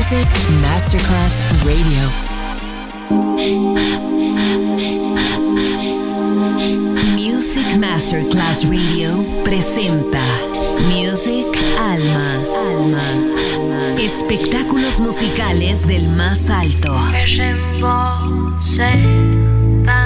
Music Masterclass Radio. Music Masterclass Radio presenta Music Alma. Alma. Espectáculos musicales del más alto.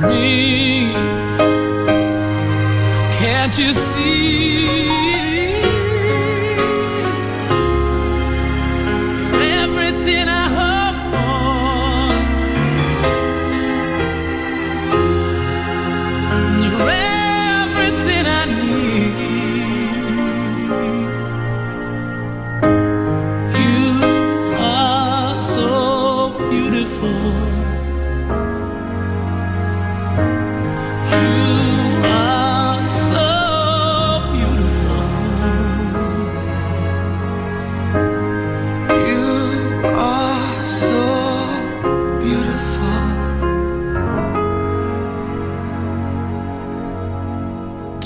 Me, can't you see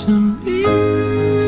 to me.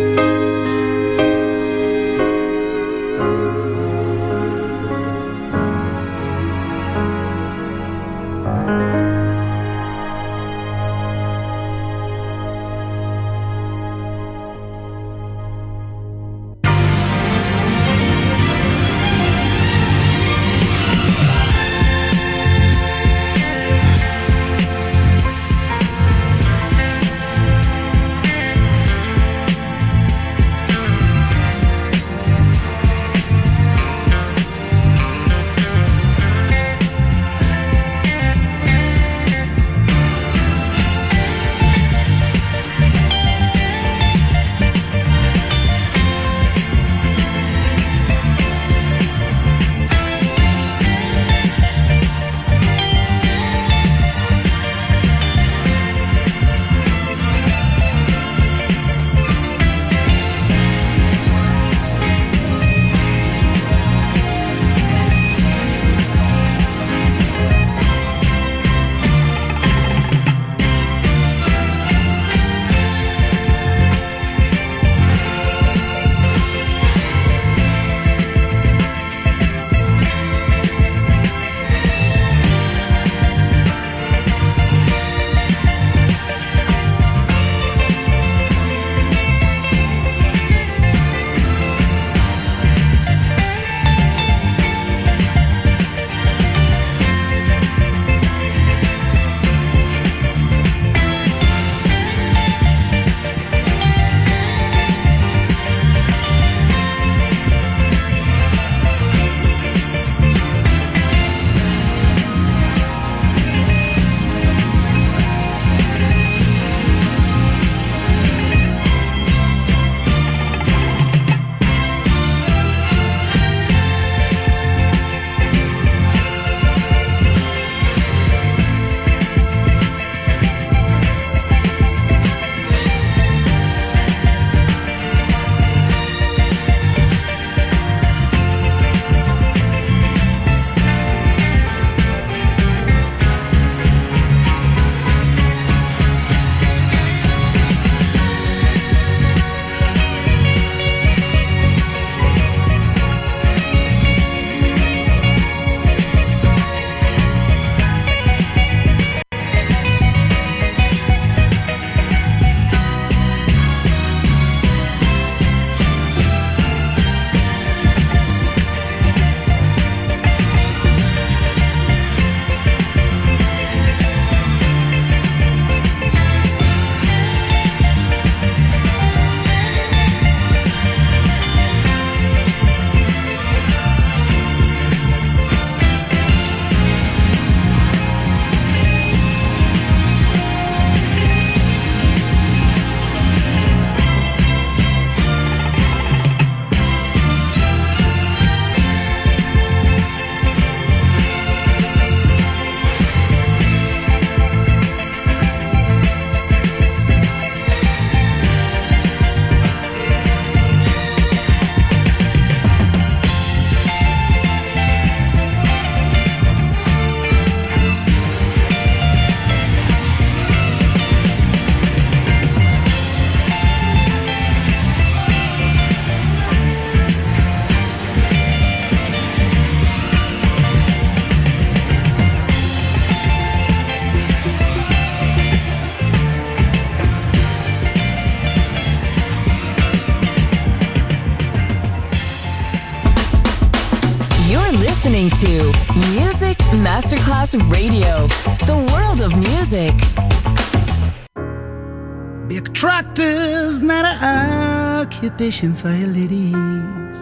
Big tractor's not an occupation for your ladies.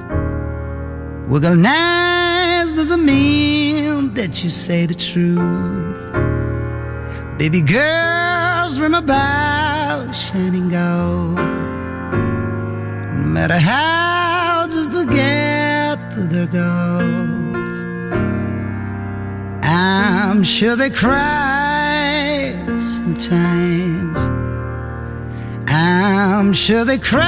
Organized doesn't mean that you say the truth. Baby girls dream about shining gold. No matter how just to get to their goals. I'm sure they cry sometimes. I'm sure they cry.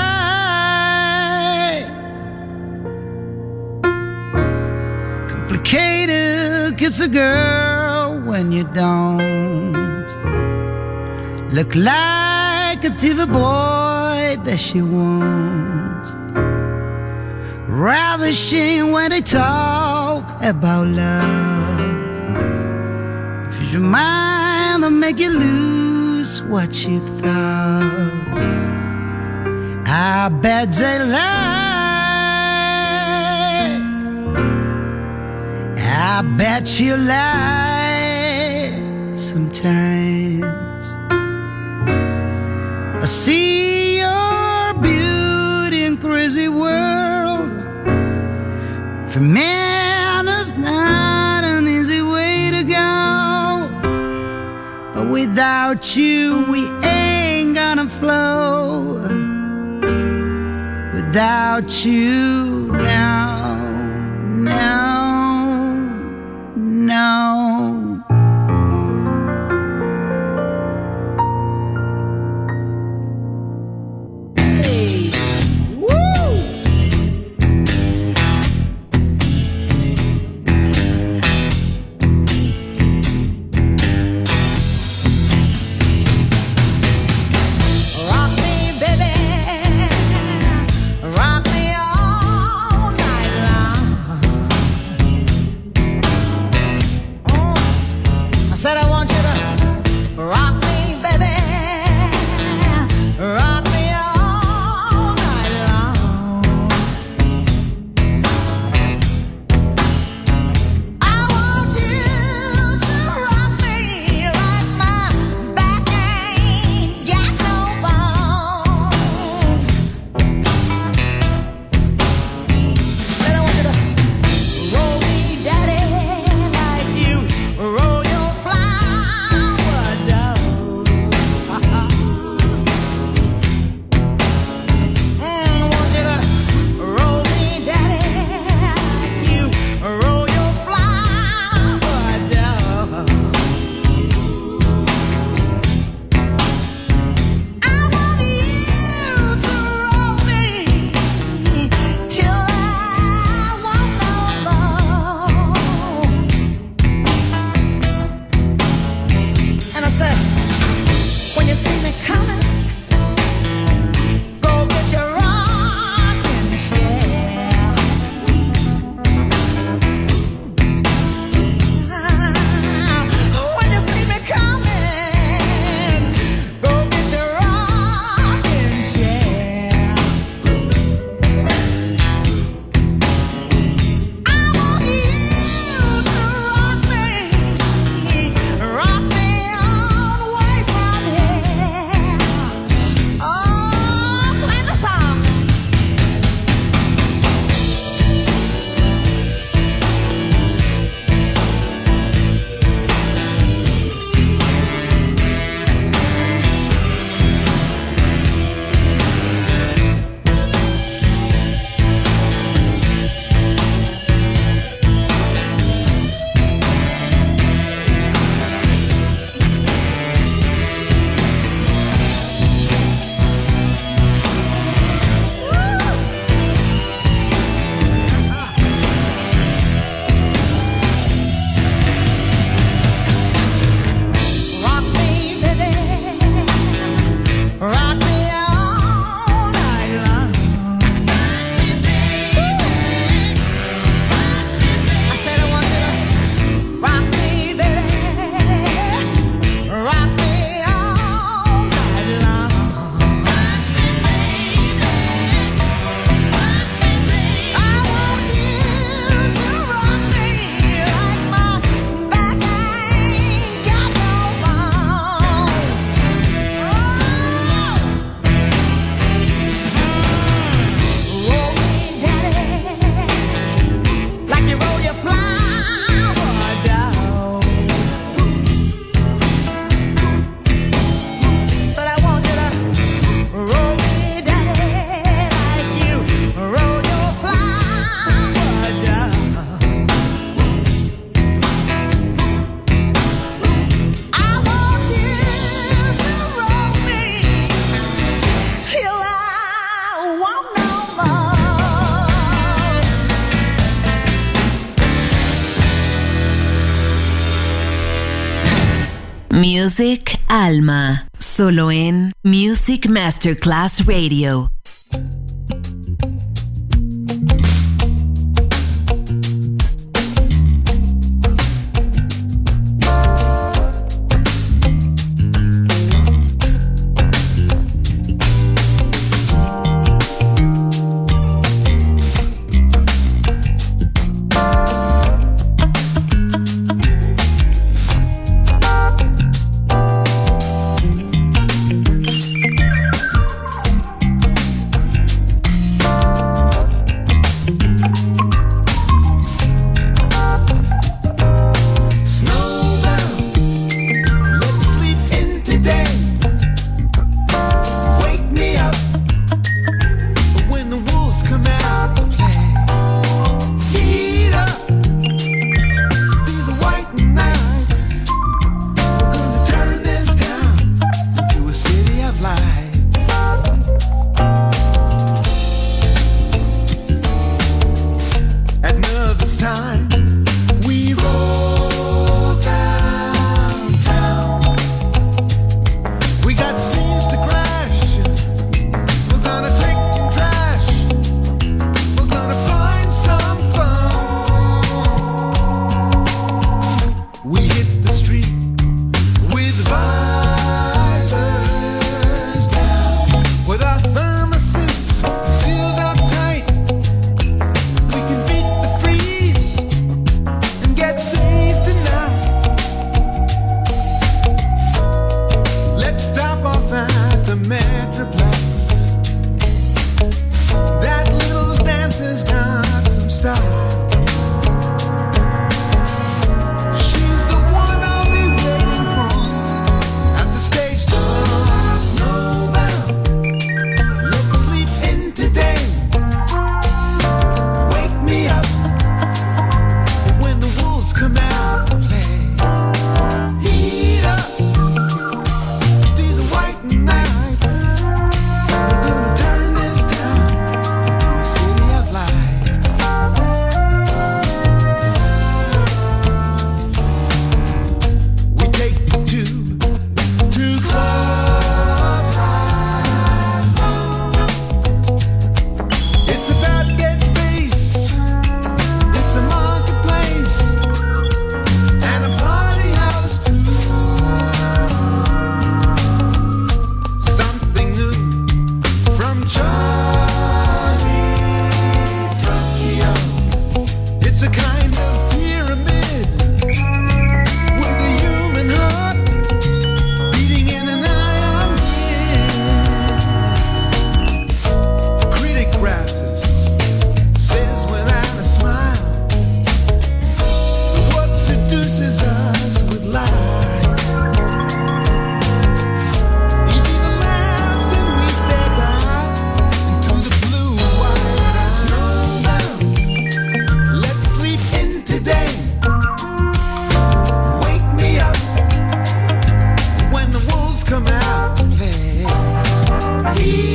Complicated kiss a girl when you don't look like a TV boy that she wants. Ravishing when they talk about love. If your mind will make you lose what you thought. I bet they lie. I bet you lie sometimes. I see your beauty in crazy world. For it's not an easy way to go. But without you, we ain't gonna flow. Without you, now, now, no. Solo en Music Masterclass Radio. To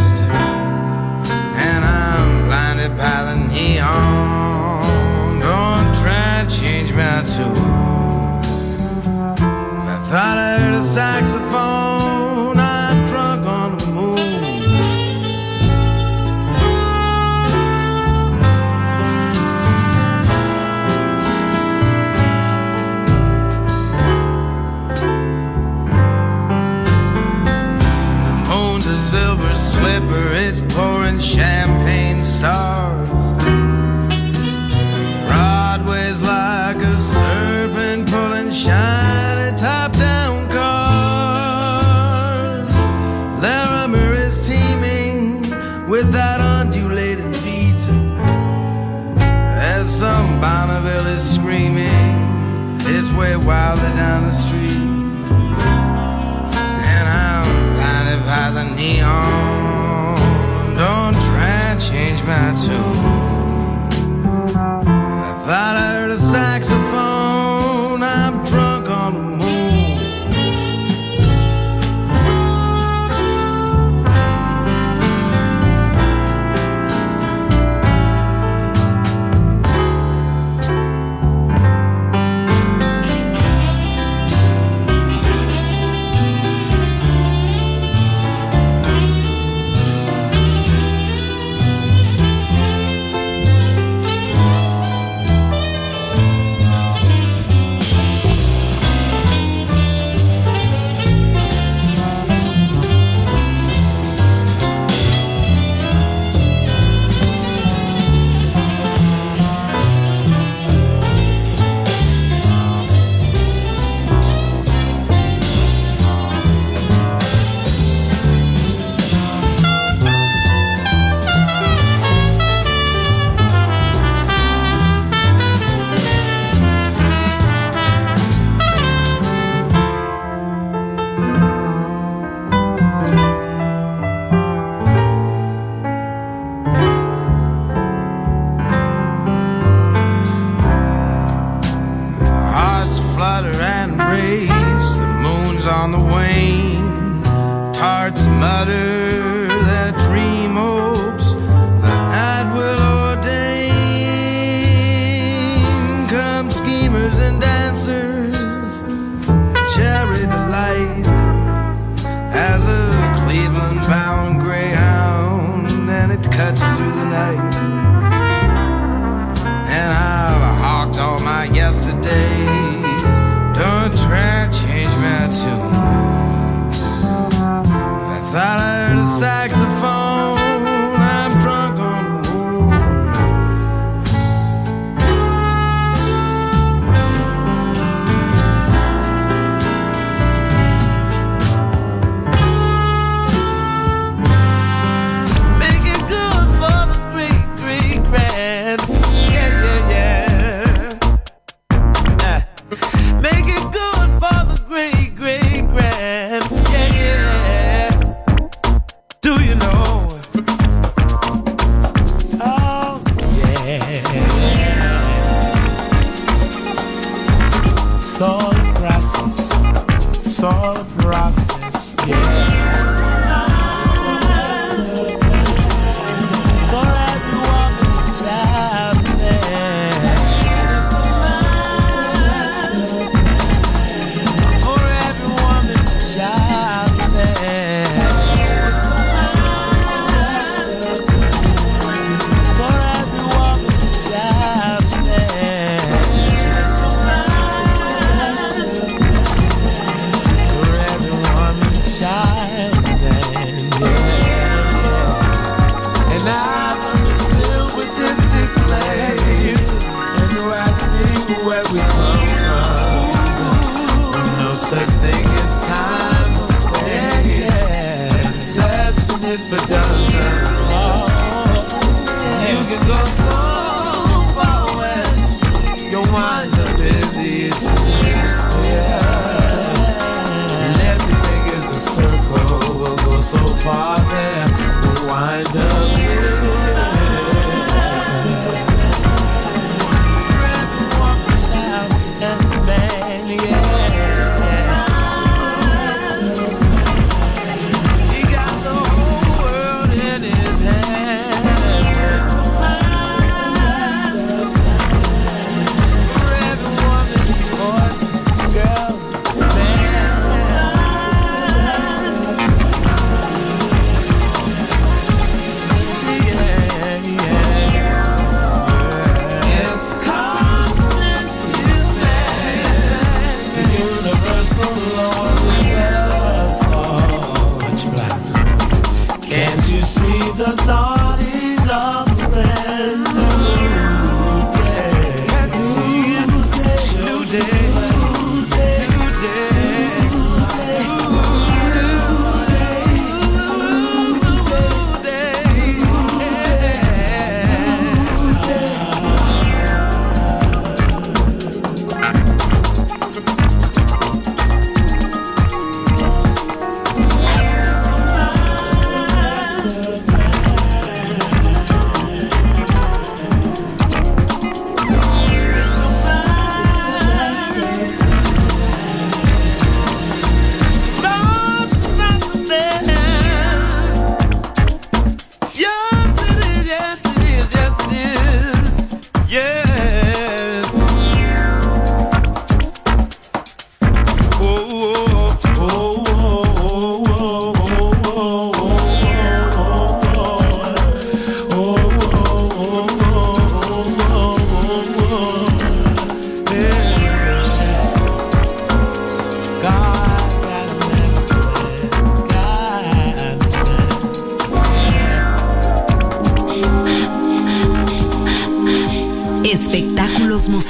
so far there, we wind up here.